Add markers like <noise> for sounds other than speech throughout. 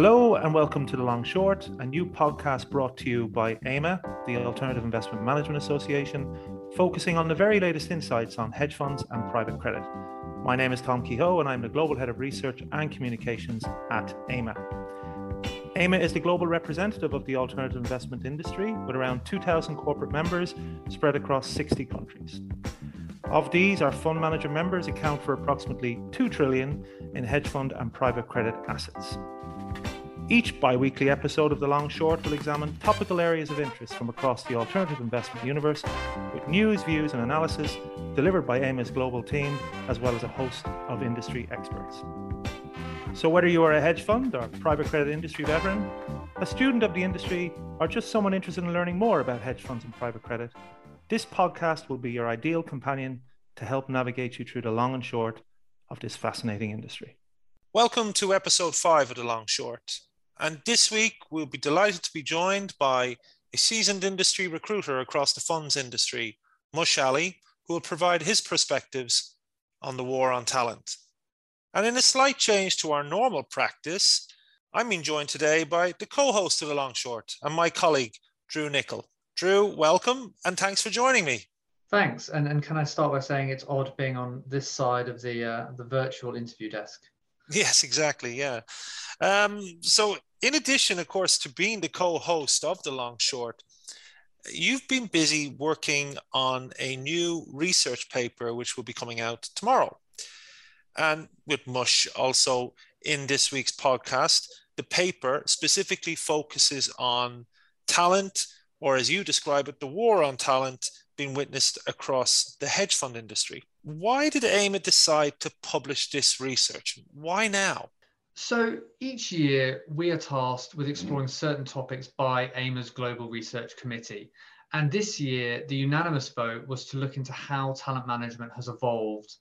Hello and welcome to The Long Short, a new podcast brought to you by AIMA, the Alternative Investment Management Association, focusing on the very latest insights on hedge funds and private credit. My name is Tom Kehoe and I'm the Global Head of Research and Communications at AIMA. AIMA is the global representative of the alternative investment industry with around 2,000 corporate members spread across 60 countries. Of these, our fund manager members account for approximately 2 trillion in hedge fund and private credit assets. Each bi weekly episode of The Long Short will examine topical areas of interest from across the alternative investment universe with news, views, and analysis delivered by AIMA's global team, as well as a host of industry experts. So, whether you are a hedge fund or private credit industry veteran, a student of the industry, or just someone interested in learning more about hedge funds and private credit, this podcast will be your ideal companion to help navigate you through the long and short of this fascinating industry. Welcome to episode five of The Long Short. And this week, we'll be delighted to be joined by a seasoned industry recruiter across the funds industry, Mush Ali, who will provide his perspectives on the war on talent. And in a slight change to our normal practice, I'm being joined today by the co host of The Long Short and my colleague, Drew Nicol. Drew, welcome and thanks for joining me. Thanks. And, and can I start by saying it's odd being on this side of the, uh, the virtual interview desk? Yes, exactly. Yeah. Um, so, in addition, of course, to being the co host of The Long Short, you've been busy working on a new research paper which will be coming out tomorrow. And with Mush also in this week's podcast, the paper specifically focuses on talent, or as you describe it, the war on talent being witnessed across the hedge fund industry. Why did AIMA decide to publish this research? Why now? So each year we are tasked with exploring certain topics by AIMA's Global Research Committee. And this year, the unanimous vote was to look into how talent management has evolved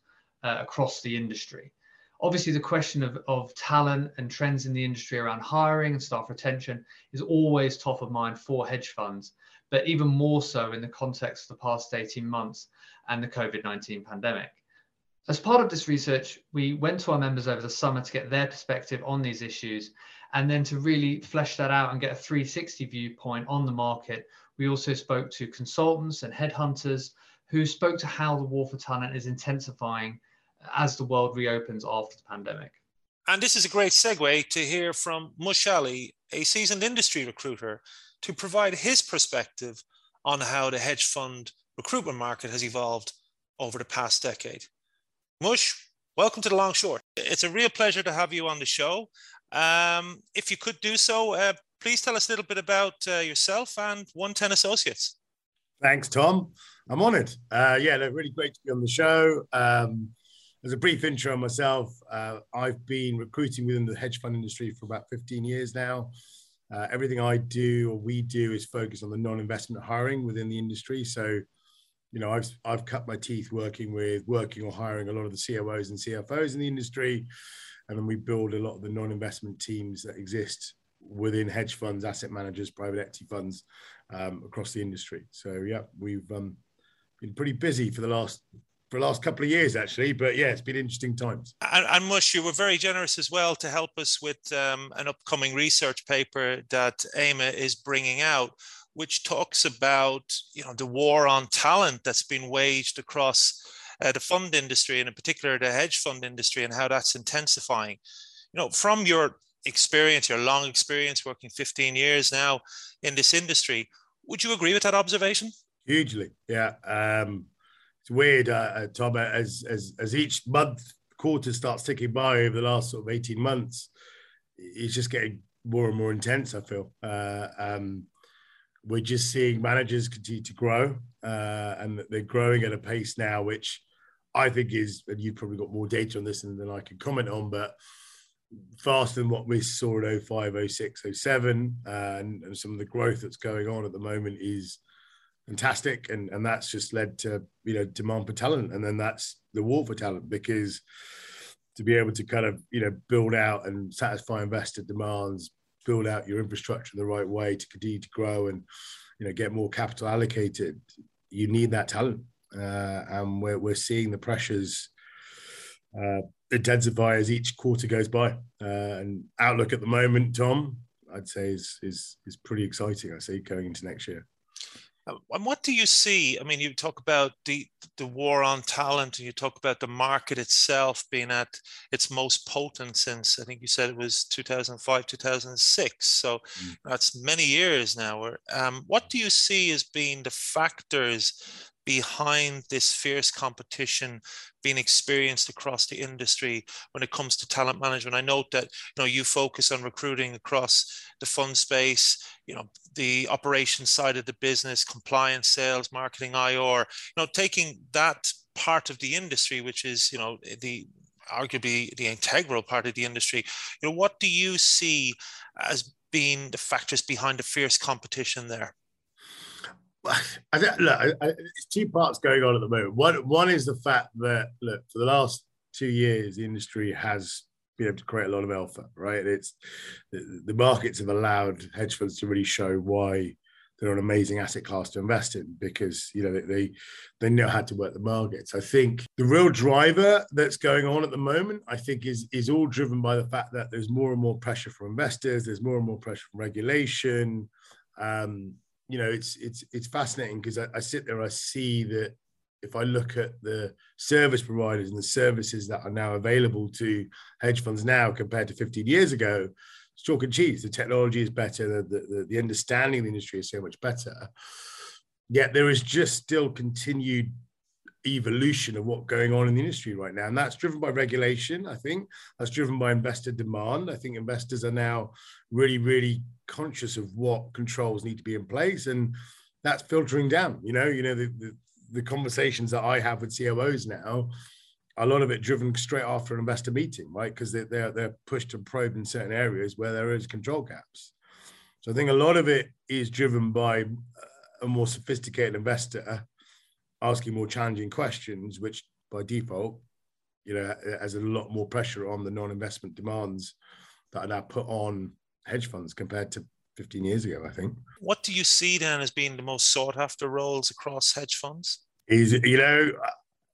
uh, across the industry. Obviously, the question of, of talent and trends in the industry around hiring and staff retention is always top of mind for hedge funds, but even more so in the context of the past 18 months and the COVID 19 pandemic. As part of this research, we went to our members over the summer to get their perspective on these issues and then to really flesh that out and get a 360 viewpoint on the market. We also spoke to consultants and headhunters who spoke to how the war for talent is intensifying as the world reopens after the pandemic. And this is a great segue to hear from Mush Ali, a seasoned industry recruiter, to provide his perspective on how the hedge fund recruitment market has evolved over the past decade. Mush, welcome to the Long Short. It's a real pleasure to have you on the show. Um, if you could do so, uh, please tell us a little bit about uh, yourself and OneTen Associates. Thanks, Tom. I'm honoured. Uh, yeah, really great to be on the show. Um, as a brief intro on myself, uh, I've been recruiting within the hedge fund industry for about 15 years now. Uh, everything I do or we do is focused on the non-investment hiring within the industry. So you know, I've I've cut my teeth working with working or hiring a lot of the COOs and CFOs in the industry, and then we build a lot of the non-investment teams that exist within hedge funds, asset managers, private equity funds um, across the industry. So yeah, we've um, been pretty busy for the last for the last couple of years actually. But yeah it's been interesting times. And, and mush you were very generous as well to help us with um, an upcoming research paper that AIMA is bringing out which talks about you know the war on talent that's been waged across uh, the fund industry and in particular the hedge fund industry and how that's intensifying. You know from your experience your long experience working 15 years now in this industry would you agree with that observation? Hugely yeah. Um, it's weird uh, uh tom as, as as each month quarter starts ticking by over the last sort of 18 months it's just getting more and more intense i feel. Uh, um, we're just seeing managers continue to grow, uh, and they're growing at a pace now, which I think is, and you've probably got more data on this than, I can comment on, but faster than what we saw in 05, 06, 07, and, and some of the growth that's going on at the moment is fantastic, and and that's just led to you know demand for talent, and then that's the war for talent because to be able to kind of you know build out and satisfy investor demands build out your infrastructure the right way to continue to grow and you know get more capital allocated you need that talent uh, and we're, we're seeing the pressures uh, intensify as each quarter goes by. Uh, and outlook at the moment, Tom, I'd say is is is pretty exciting. I say going into next year. And what do you see? I mean, you talk about the the war on talent, and you talk about the market itself being at its most potent since I think you said it was 2005, 2006. So mm. that's many years now. Um, what do you see as being the factors behind this fierce competition being experienced across the industry when it comes to talent management. I note that you know you focus on recruiting across the fund space, you know, the operations side of the business, compliance, sales, marketing, IR, you know, taking that part of the industry, which is, you know, the arguably the integral part of the industry. You know, what do you see as being the factors behind the fierce competition there? I think, look, I, I, two parts going on at the moment. One, one is the fact that look for the last two years, the industry has been able to create a lot of alpha. Right, it's the, the markets have allowed hedge funds to really show why they're an amazing asset class to invest in because you know they they know how to work the markets. I think the real driver that's going on at the moment, I think, is is all driven by the fact that there's more and more pressure from investors. There's more and more pressure from regulation. Um, you know, it's it's it's fascinating because I, I sit there, I see that if I look at the service providers and the services that are now available to hedge funds now compared to 15 years ago, it's chalk and cheese. The technology is better, the, the, the understanding of the industry is so much better. Yet there is just still continued evolution of what's going on in the industry right now. And that's driven by regulation, I think. That's driven by investor demand. I think investors are now really, really conscious of what controls need to be in place. And that's filtering down. You know, you know, the, the, the conversations that I have with COOs now, a lot of it driven straight after an investor meeting, right? Because they, they're they're pushed and probed in certain areas where there is control gaps. So I think a lot of it is driven by uh, a more sophisticated investor asking more challenging questions, which by default, you know, has a lot more pressure on the non-investment demands that are now put on hedge funds compared to 15 years ago, I think. What do you see then as being the most sought after roles across hedge funds? Is you know,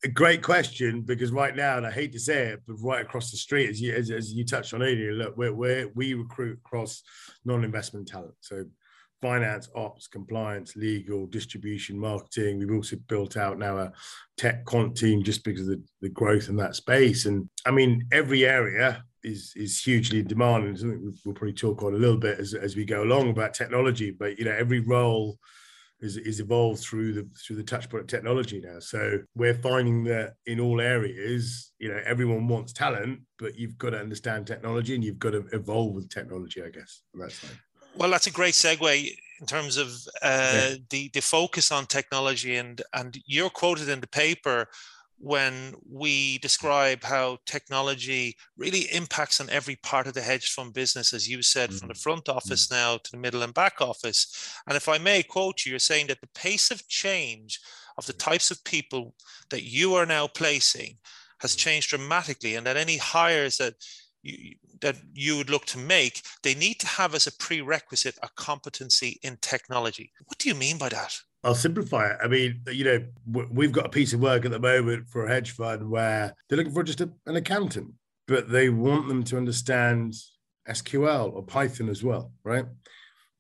a great question because right now, and I hate to say it, but right across the street, as you as, as you touched on earlier, look, we're, we're we recruit across non-investment talent. So finance, ops, compliance, legal, distribution, marketing. We've also built out now a tech quant team just because of the, the growth in that space. And I mean, every area is is hugely in demand, and something we'll probably talk on a little bit as, as we go along about technology. But you know, every role is, is evolved through the through the touch point technology now. So we're finding that in all areas, you know, everyone wants talent, but you've got to understand technology and you've got to evolve with technology, I guess. that's like well, that's a great segue in terms of uh, yeah. the the focus on technology, and and you're quoted in the paper when we describe how technology really impacts on every part of the hedge fund business, as you said, mm-hmm. from the mm-hmm. front office mm-hmm. now to the middle and back office. And if I may quote you, you're saying that the pace of change of the types of people that you are now placing has mm. changed dramatically, and that any hires that you, that you would look to make, they need to have as a prerequisite a competency in technology. What do you mean by that? I'll simplify it. I mean, you know, we've got a piece of work at the moment for a hedge fund where they're looking for just a, an accountant, but they want them to understand SQL or Python as well, right?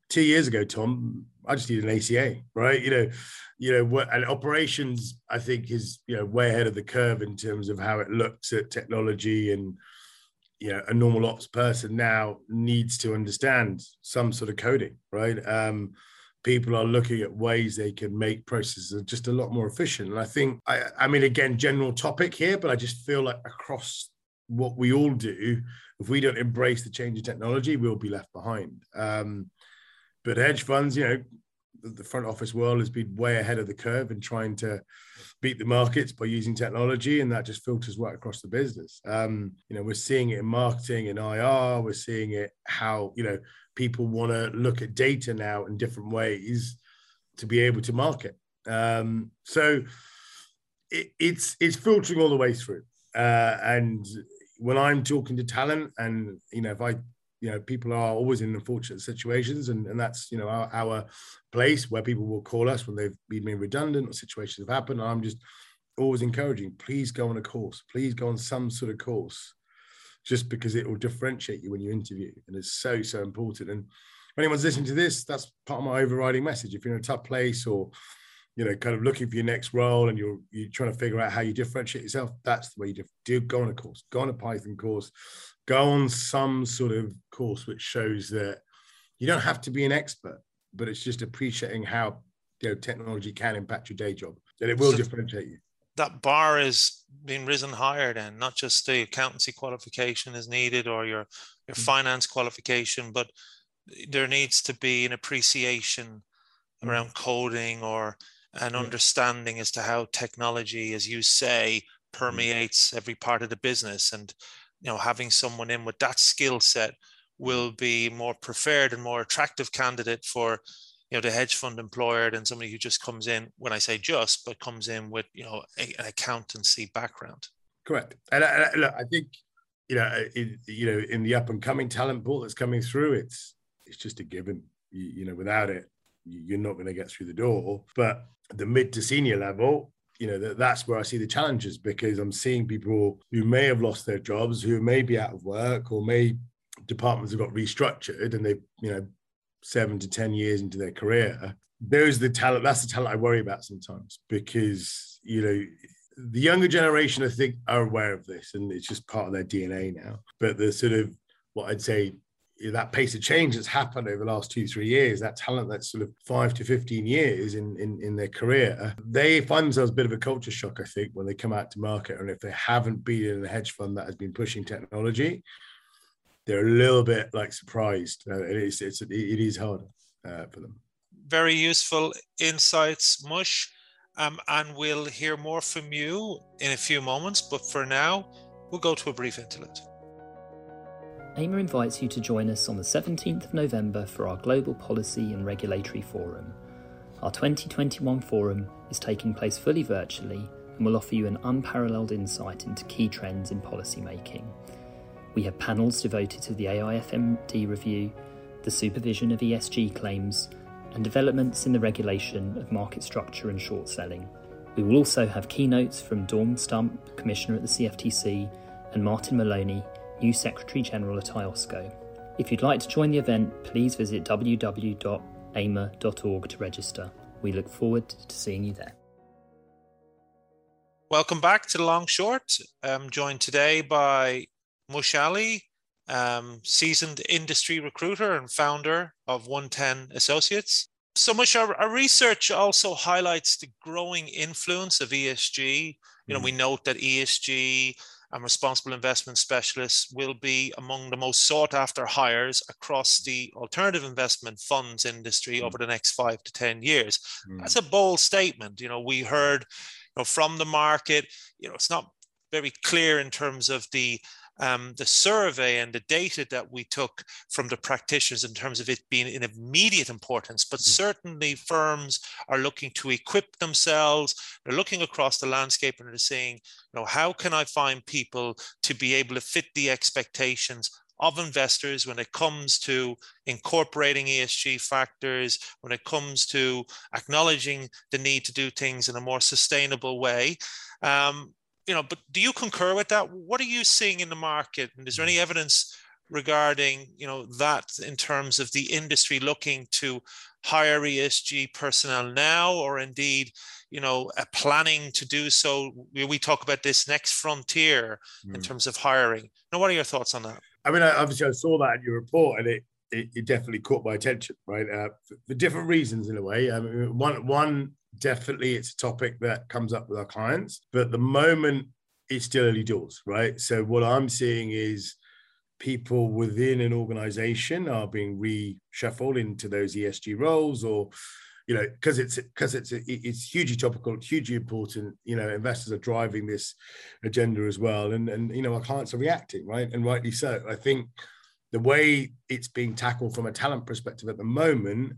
Two years ago, Tom, I just need an ACA, right? You know, you know, what and operations, I think, is you know way ahead of the curve in terms of how it looks at technology and you know a normal ops person now needs to understand some sort of coding right um, people are looking at ways they can make processes just a lot more efficient. And i think I, I mean again general topic here but i just feel like across what we all do if we don't embrace the change in technology we'll be left behind. Um, but hedge funds you know the front office world has been way ahead of the curve in trying to beat the markets by using technology, and that just filters right across the business. Um, you know, we're seeing it in marketing and IR. We're seeing it how you know people want to look at data now in different ways to be able to market. Um, so it, it's it's filtering all the way through. Uh, and when I'm talking to talent, and you know, if I you know people are always in unfortunate situations and, and that's you know our, our place where people will call us when they've been made redundant or situations have happened and i'm just always encouraging, please go on a course, please go on some sort of course, just because it will differentiate you when you interview. And it's so, so important. And if anyone's listening to this, that's part of my overriding message. If you're in a tough place or you know, kind of looking for your next role and you're you're trying to figure out how you differentiate yourself, that's the way you do go on a course, go on a Python course, go on some sort of course which shows that you don't have to be an expert, but it's just appreciating how you know technology can impact your day job and it will so differentiate you. That bar is being risen higher then, not just the accountancy qualification is needed or your your mm-hmm. finance qualification, but there needs to be an appreciation mm. around coding or an understanding as to how technology, as you say, mm. permeates every part of the business. And you know, having someone in with that skill set will be more preferred and more attractive candidate for you know the hedge fund employer than somebody who just comes in when i say just but comes in with you know a, an accountancy background correct and, I, look i think you know in, you know in the up and coming talent pool that's coming through it's it's just a given you, you know without it you're not going to get through the door but the mid to senior level, you know, that, that's where I see the challenges because I'm seeing people who may have lost their jobs, who may be out of work, or may departments have got restructured and they, you know, seven to 10 years into their career. There's the talent, that's the talent I worry about sometimes because, you know, the younger generation, I think, are aware of this and it's just part of their DNA now. But the sort of what I'd say that pace of change that's happened over the last two three years that talent that's sort of five to 15 years in, in in their career they find themselves a bit of a culture shock i think when they come out to market. And if they haven't been in a hedge fund that has been pushing technology they're a little bit like surprised. Uh, it's, it's it is harder uh, for them. Very useful insights mush. Um, and we'll hear more from you in a few moments. But for now we'll go to a brief interlude AIMA invites you to join us on the 17th of November for our Global Policy and Regulatory Forum. Our 2021 forum is taking place fully virtually and will offer you an unparalleled insight into key trends in policymaking. We have panels devoted to the AIFMD review, the supervision of ESG claims, and developments in the regulation of market structure and short selling. We will also have keynotes from Dawn Stump, Commissioner at the CFTC, and Martin Moloney, new Secretary General at IOSCO. If you'd like to join the event, please visit www.aima.org to register. We look forward to seeing you there. Welcome back to the Long Short. I'm joined today by Mush Ali, um, seasoned industry recruiter and founder of OneTen Associates. So Mush our, our, research also highlights the growing influence of ESG. You know, mm. we note that ESG and responsible investment specialists will be among the most sought after hires across the alternative investment funds industry mm. over the next five to 10 years. Mm. That's a bold statement. You know, we heard you know, from the market, you know, it's not very clear in terms of the um, the survey and the data that we took from the practitioners in terms of it being in immediate importance, but mm-hmm. certainly firms are looking to equip themselves. They're looking across the landscape and they're saying, you know, how can I find people to be able to fit the expectations of investors when it comes to incorporating ESG factors, when it comes to acknowledging the need to do things in a more sustainable way. Um, you know, but do you concur with that? What are you seeing in the market? And is there any evidence regarding, you know, that in terms of the industry looking to hire ESG personnel now, or indeed, you know, planning to do so? We talk about this next frontier mm. in terms of hiring. Now, what are your thoughts on that? I mean, obviously, I saw that in your report, and it it, it definitely caught my attention, right? Uh, for, for, different reasons, in a way. I mean, one one definitely it's a topic that comes up with our clients, but the moment it's still early doors, right? So what I'm seeing is people within an organization are being reshuffled into those ESG roles or you know because it's because it's it's hugely topical hugely important you know investors are driving this agenda as well. And and you know our clients are reacting right? And rightly so. I think the way it's being tackled from a talent perspective at the moment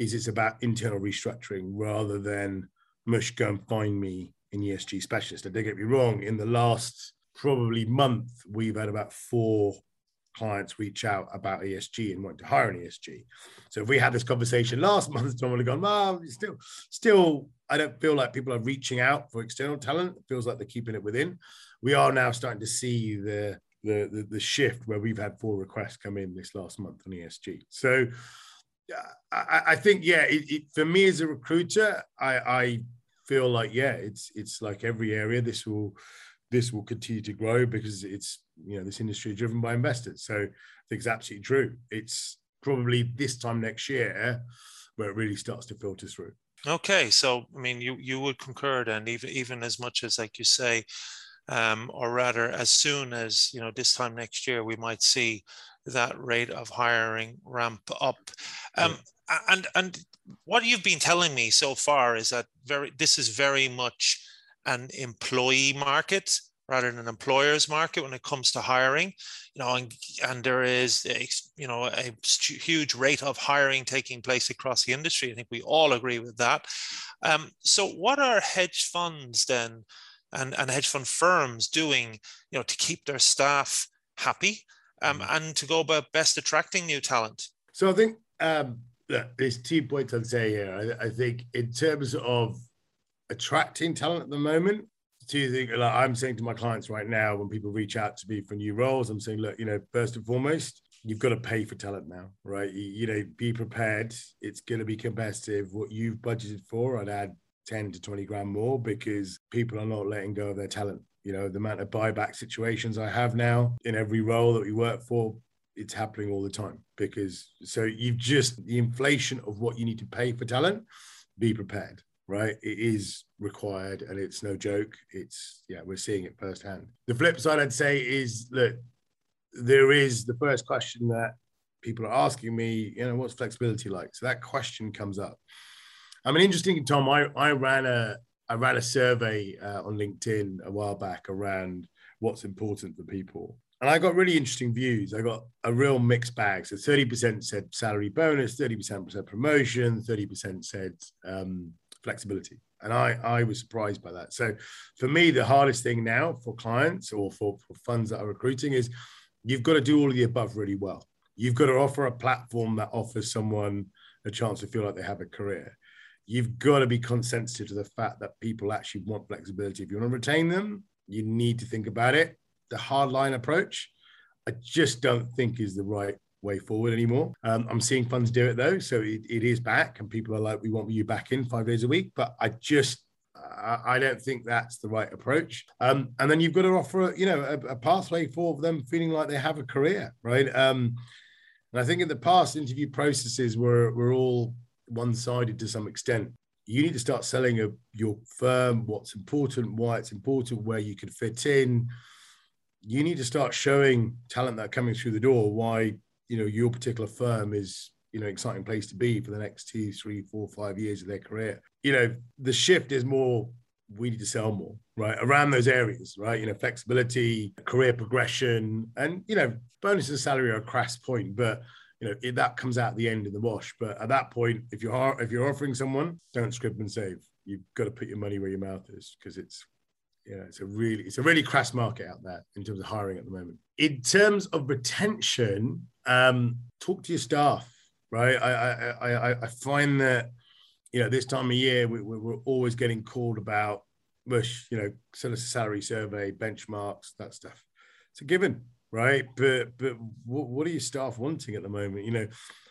is it's about internal restructuring rather than mush go and find me an ESG specialist. And don't get me wrong, in the last probably month, we've had about four clients reach out about ESG and want to hire an ESG. So if we had this conversation last <laughs> month, Tom would have gone, well, still, still I don't feel like people are reaching out for external talent. It feels like they're keeping it within. We are now starting to see the the the, the shift where we've had four requests come in this last month on ESG. So I, I think yeah, it, it, for me as a recruiter, I, I feel like yeah, it's it's like every area. This will this will continue to grow because it's you know this industry driven by investors. So I think it's absolutely true. It's probably this time next year where it really starts to filter through. Okay, so I mean, you you would concur then, even even as much as like you say, um, or rather, as soon as you know this time next year, we might see that rate of hiring ramp up. Um. And and what you've been telling me so far is that very this is very much an employee market rather than an employer's market when it comes to hiring you know and, and there is a, you know a huge rate of hiring taking place across the industry i think we all agree with that um, so what are hedge funds then and, and hedge fund firms doing you know to keep their staff happy um, mm-hmm. and to go about best attracting new talent. So i think um, there's two points i'd say here. I, I think in terms of attracting talent at the moment do you think like i'm saying to my clients right now when people reach out to me for new roles i'm saying look you know first and foremost you've got to pay for talent now right? You, you know be prepared. It's going to be competitive. What you've budgeted for i'd add 10 to 20 grand more because people are not letting go of their talent you know the amount of buyback situations i have now in every role that we work for it's happening all the time because so you've just the inflation of what you need to pay for talent be prepared right? It is required and it's no joke. It's, yeah, we're seeing it firsthand. The flip side, I'd say, is that there is the first question that people are asking me, you know, what's flexibility like? So that question comes up. I mean, interesting, Tom, I, I ran a, I ran a survey uh, on LinkedIn a while back around what's important for people. And I got really interesting views. I got a real mixed bag. So 30% said salary bonus, 30% said promotion, 30% said um, flexibility. And I, I was surprised by that. So for me, the hardest thing now for clients or for, for funds that are recruiting is you've got to do all of the above really well. You've got to offer a platform that offers someone a chance to feel like they have a career. You've got to be consensitive to the fact that people actually want flexibility. If you want to retain them, you need to think about it. The hardline approach, I just don't think is the right way forward anymore. Um, I'm seeing funds do it though, so it, it is back, and people are like, "We want you back in five days a week." But I just I don't think that's the right approach. Um, and then you've got to offer, you know, a, a, pathway for them feeling like they have a career, right? Um, and I think in the past, interview processes were were all one-sided to some extent. You need to start selling a, your firm, what's important, why it's important, where you can fit in. You need to start showing talent that are coming through the door why you know your particular firm is you know exciting place to be for the next two three four five years of their career you know the shift is more we need to sell more right around those areas right you know flexibility career progression and you know bonus and salary are a crass point but you know it, that comes out at the end of the wash but at that point if you're if you're offering someone don't script and save you've got to put your money where your mouth is because it's you know, it's a really it's a really crass market out there in terms of hiring at the moment. In terms of retention, um, talk to your staff, right? I I I, I find that you know this time of year we, we're always getting called about mush, you know, send us a salary survey, benchmarks, that stuff. It's a given, right? But but what, what are your staff wanting at the moment? You know,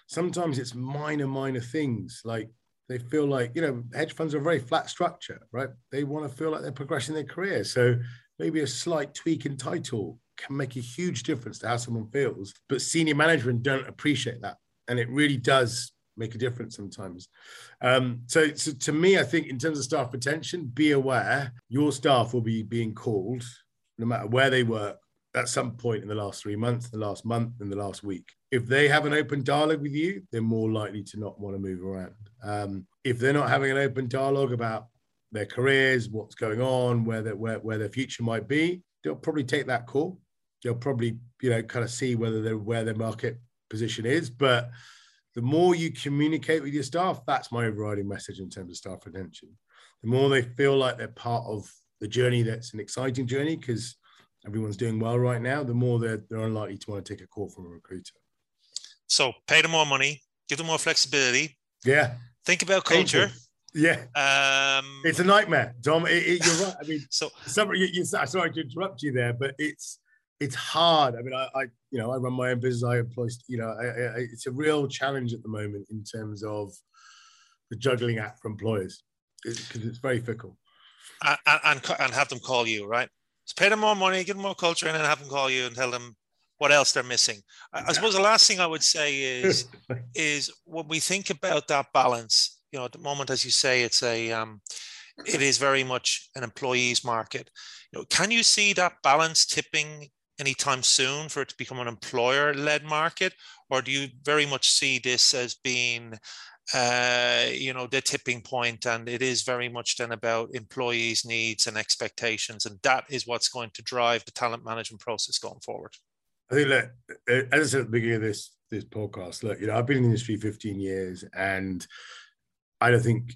sometimes it's minor minor things like they feel like you know hedge funds are a very flat structure right they want to feel like they're progressing their career so maybe a slight tweak in title can make a huge difference to how someone feels but senior management don't appreciate that and it really does make a difference sometimes um, so, so to me i think in terms of staff retention be aware your staff will be being called no matter where they work at some point in the last three months, the last month, in the last week. If they have an open dialogue with you, they're more likely to not want to move around. Um, if they're not having an open dialogue about their careers, what's going on, where, their, where, where their future might be, they'll probably take that call. They'll probably, you know, kind of see whether they're where their market position is. But the more you communicate with your staff, that's my overriding message in terms of staff retention. The more they feel like they're part of the journey that's an exciting journey because everyone's doing well right now, the more they're, they're unlikely to want to take a call from a recruiter. So pay them more money, give them more flexibility. Yeah. Think about culture. Yeah, um, it's a nightmare, Tom. It, it, you're right. I mean, <laughs> so sorry, you, you, sorry to interrupt you there, but it's it's hard. I mean, I, I you know I run my own business. I employ you know I, I, it's a real challenge at the moment in terms of the juggling act for employers because it's, it's very fickle. And, and and have them call you right. So pay them more money, give them more culture, and then have them call you and tell them what else they're missing. I, I suppose the last thing I would say is <laughs> is when we think about that balance. You know, at the moment, as you say, it's a um, it is very much an employees market. You know, can you see that balance tipping anytime soon for it to become an employer led market? Or do you very much see this as being, uh, you know, the tipping point and it is very much then about employees' needs and expectations? And that is what's going to drive the talent management process going forward. I think, look, uh, as I said at the beginning of this, this podcast, look, you know, I've been in the industry 15 years and I don't think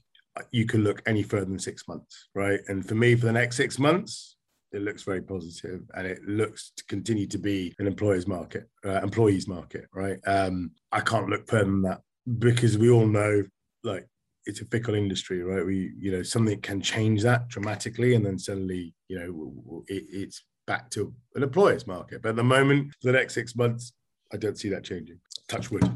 you can look any further than six months, right? And for me, for the next six months, it looks very positive and it looks to continue to be an employer's market, uh, employees market, right? Um, I can't look further than that because we all know, like, it's a fickle industry, right? We, you know, something can change that dramatically, and then suddenly, you know, it, it's back to an employer's market. But at the moment, for the next six months, I don't see that changing. Touch wood.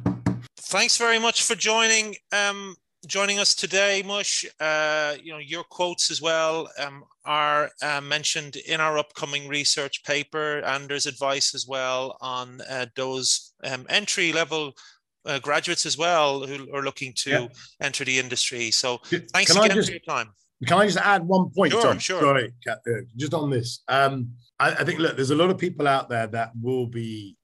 Thanks very much for joining. Um, joining us today, Mush. Uh, you know, your quotes as well um, are uh, mentioned in our upcoming research paper, and there's advice as well on uh, those um, entry level uh, graduates as well who are looking to yeah. enter the industry. So, thanks Can again just, for your time. Can I just add one point? Sure, Tom? sure. Sorry, uh, just on this. Um, I, I think, look, there's a lot of people out there that will be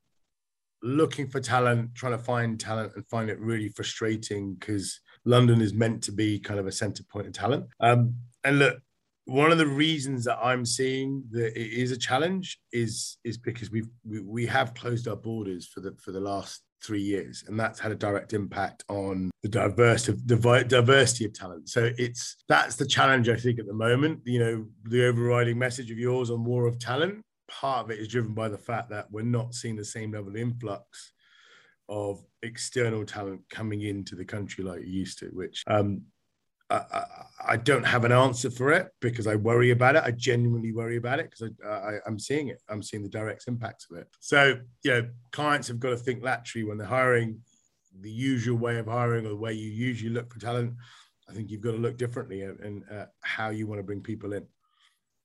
looking for talent, trying to find talent, and find it really frustrating because London is meant to be kind of a center point of talent. Um, and look, one of the reasons that I'm seeing that it is a challenge is is because we've we, we have closed our borders for the for the last three years, and that's had a direct impact on the diverse of diversity of talent. So it's that's the challenge I think at the moment. You know, the overriding message of yours on war of talent. Part of it is driven by the fact that we're not seeing the same level of influx of external talent coming into the country like you used to, which um, I, I, don't have an answer for it because I worry about it. I genuinely worry about it because I, I, am seeing it. I'm seeing the direct impacts of it. So, you know, clients have got to think laterally when they're hiring the usual way of hiring or the way you usually look for talent. I think you've got to look differently and how you want to bring people in.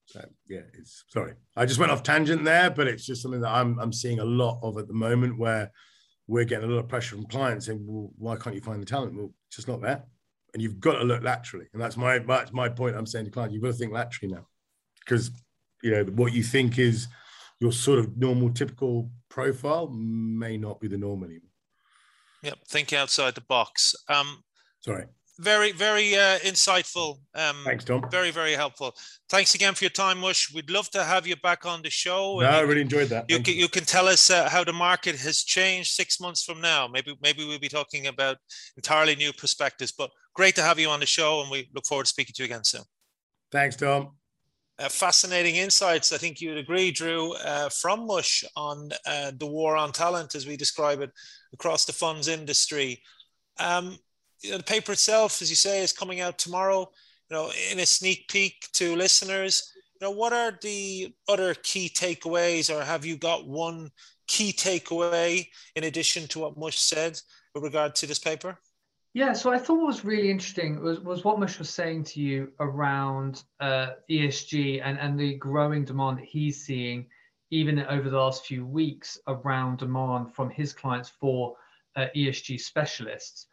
So yeah, it's sorry. I just went off tangent there, but it's just something that I'm I'm seeing a lot of at the moment where we're getting a lot of pressure from clients saying, well, why can't you find the talent? Well, just not there. And you've got to look laterally. And that's my that's my point I'm saying to clients. You've got to think laterally now. Because you know, what you think is your sort of normal, typical profile may not be the norm anymore. Yep. Think outside the box. Um, Sorry very, very uh, insightful. Um, Thanks, Tom. Very, very helpful. Thanks again for your time, Mush. We'd love to have you back on the show. No, I really enjoyed that. You can, you. you can tell us uh, how the market has changed six months from now. Maybe, maybe we'll be talking about entirely new perspectives. But great to have you on the show, and we look forward to speaking to you again soon. Thanks, Tom. Uh, fascinating insights. I think you'd agree, Drew, uh, from Mush on uh, the war on talent, as we describe it across the funds industry. Um, you know, the paper itself, as you say, is coming out tomorrow. You know, in a sneak peek to listeners, you know, what are the other key takeaways, or have you got one key takeaway in addition to what Mush said with regard to this paper? Yeah, so I thought what was really interesting was, was what Mush was saying to you around uh, ESG and, and the growing demand that he's seeing, even over the last few weeks, around demand from his clients for uh, ESG specialists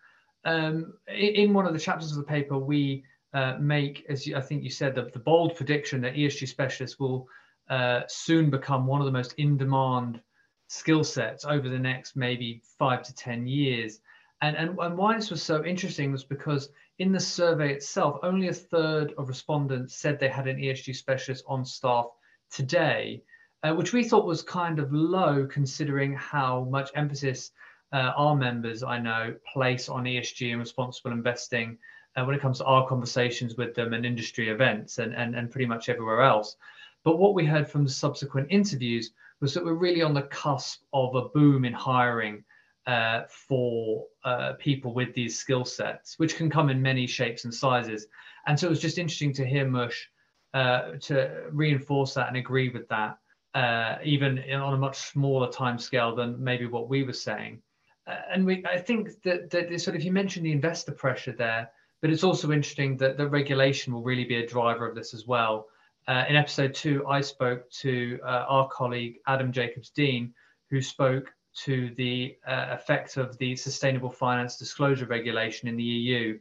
um, in one of the chapters of the paper, we uh, make, as you, I think you said, the, the, bold prediction that ESG specialists will uh, soon become one of the most in-demand skill sets over the next maybe five to 10 years. And, and, and why this was so interesting was because in the survey itself, only a third of respondents said they had an ESG specialist on staff today, uh, which we thought was kind of low considering how much emphasis uh, our members, I know, place on ESG and responsible investing uh, when it comes to our conversations with them and industry events and, and, and pretty much everywhere else. But what we heard from the subsequent interviews was that we're really on the cusp of a boom in hiring uh, for uh, people with these skill sets, which can come in many shapes and sizes. And so it was just interesting to hear Mush uh, to reinforce that and agree with that, uh, even on a much smaller time scale than maybe what we were saying. Uh, and we, I think that, that sort of you mentioned the investor pressure there, but it's also interesting that the regulation will really be a driver of this as well. Uh, in episode two, I spoke to our colleague Adam Jacobs Dean, who spoke to the uh, effect of the sustainable finance disclosure regulation in the EU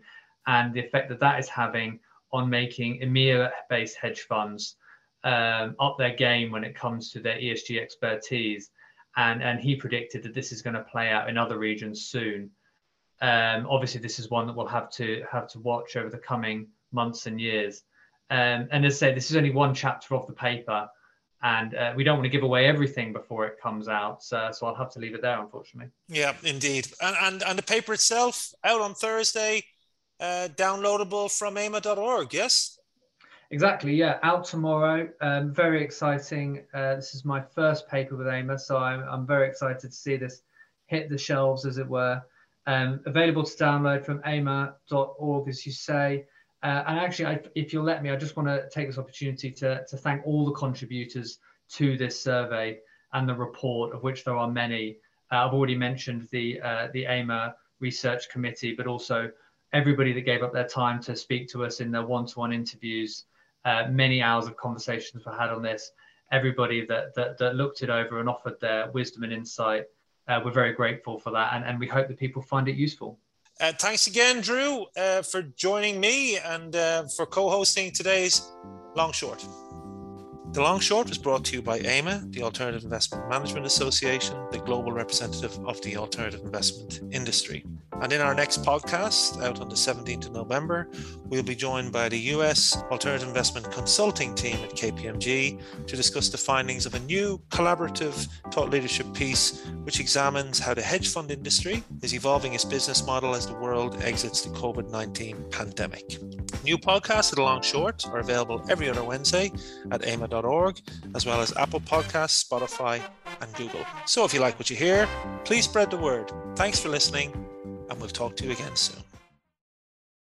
and the effect that that is having on making EMEA based hedge funds um, up their game when it comes to their ESG expertise. And, and he predicted that this is going to play out in other regions soon. Um, obviously, this is one that we'll have to have to watch over the coming months and years. Um, and as I say, this is only one chapter of the paper and uh, we don't want to give away everything before it comes out. So, so I'll have to leave it there, unfortunately. Yeah, indeed. And and, and the paper itself out on Thursday, uh, downloadable from AIMA.org. Yes. Exactly. Yeah, out tomorrow. Um, very exciting. Uh, this is my first paper with AIMA, so I'm I'm very excited to see this hit the shelves, as it were. Um, available to download from AIMA.org, as you say. Uh, and actually, I, if you'll let me, I just want to take this opportunity to, to thank all the contributors to this survey and the report, of which there are many. Uh, I've already mentioned the uh, the AIMA Research Committee, but also everybody that gave up their time to speak to us in their one-to-one interviews. Uh, many hours of conversations were had on this. Everybody that, that, that looked it over and offered their wisdom and insight, uh, we're very grateful for that, and, and we hope that people find it useful. Uh, thanks again, Drew, uh, for joining me and uh, for co hosting today's Long Short. The Long Short was brought to you by AIMA, the Alternative Investment Management Association, the global representative of the alternative investment industry. And in our next podcast, out on the 17th of November, we'll be joined by the US Alternative Investment Consulting team at KPMG to discuss the findings of a new collaborative thought leadership piece which examines how the hedge fund industry is evolving its business model as the world exits the COVID 19 pandemic. New podcasts at Long Short are available every other Wednesday at AIMA.org, as well as Apple Podcasts, Spotify, and Google. So if you like what you hear, please spread the word. Thanks for listening, and we'll talk to you again soon.